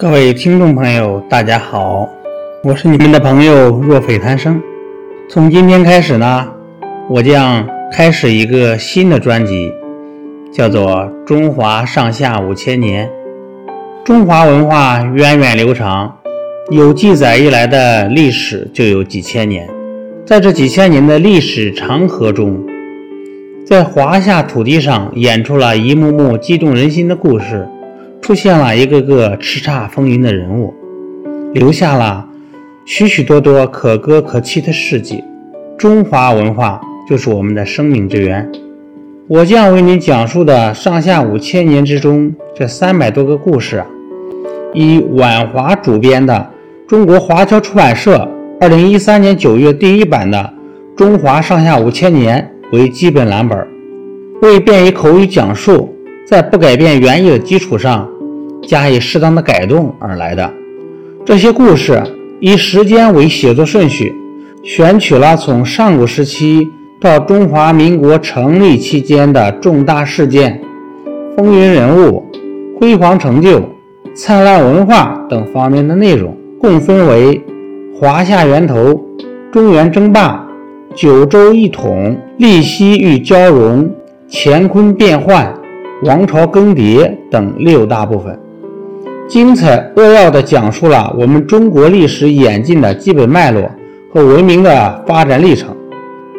各位听众朋友，大家好，我是你们的朋友若非谈生。从今天开始呢，我将开始一个新的专辑，叫做《中华上下五千年》。中华文化源远流长，有记载以来的历史就有几千年。在这几千年的历史长河中，在华夏土地上演出了一幕幕激动人心的故事。出现了一个个叱咤风云的人物，留下了许许多多可歌可泣的事迹。中华文化就是我们的生命之源。我将为您讲述的上下五千年之中这三百多个故事，以晚华主编的中国华侨出版社二零一三年九月第一版的《中华上下五千年》为基本蓝本，为便于口语讲述。在不改变原意的基础上，加以适当的改动而来的。这些故事以时间为写作顺序，选取了从上古时期到中华民国成立期间的重大事件、风云人物、辉煌成就、灿烂文化等方面的内容，共分为华夏源头、中原争霸、九州一统、立西与交融、乾坤变幻。王朝更迭等六大部分，精彩扼要地讲述了我们中国历史演进的基本脉络和文明的发展历程，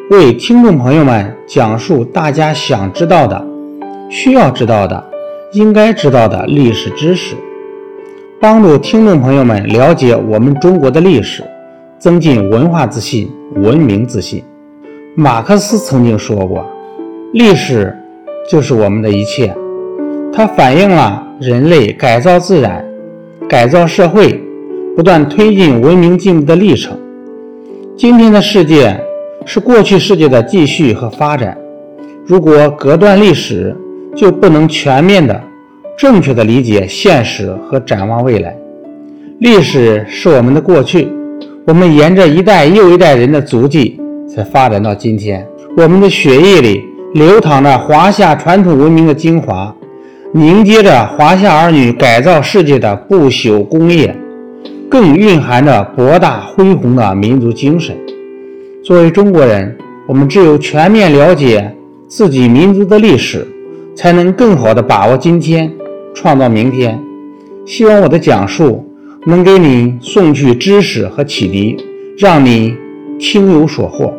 为听众朋友们讲述大家想知道的、需要知道的、应该知道的历史知识，帮助听众朋友们了解我们中国的历史，增进文化自信、文明自信。马克思曾经说过：“历史。”就是我们的一切，它反映了人类改造自然、改造社会、不断推进文明进步的历程。今天的世界是过去世界的继续和发展。如果隔断历史，就不能全面的、正确的理解现实和展望未来。历史是我们的过去，我们沿着一代又一代人的足迹才发展到今天。我们的血液里。流淌着华夏传统文明的精华，凝结着华夏儿女改造世界的不朽功业，更蕴含着博大恢宏的民族精神。作为中国人，我们只有全面了解自己民族的历史，才能更好地把握今天，创造明天。希望我的讲述能给你送去知识和启迪，让你听有所获。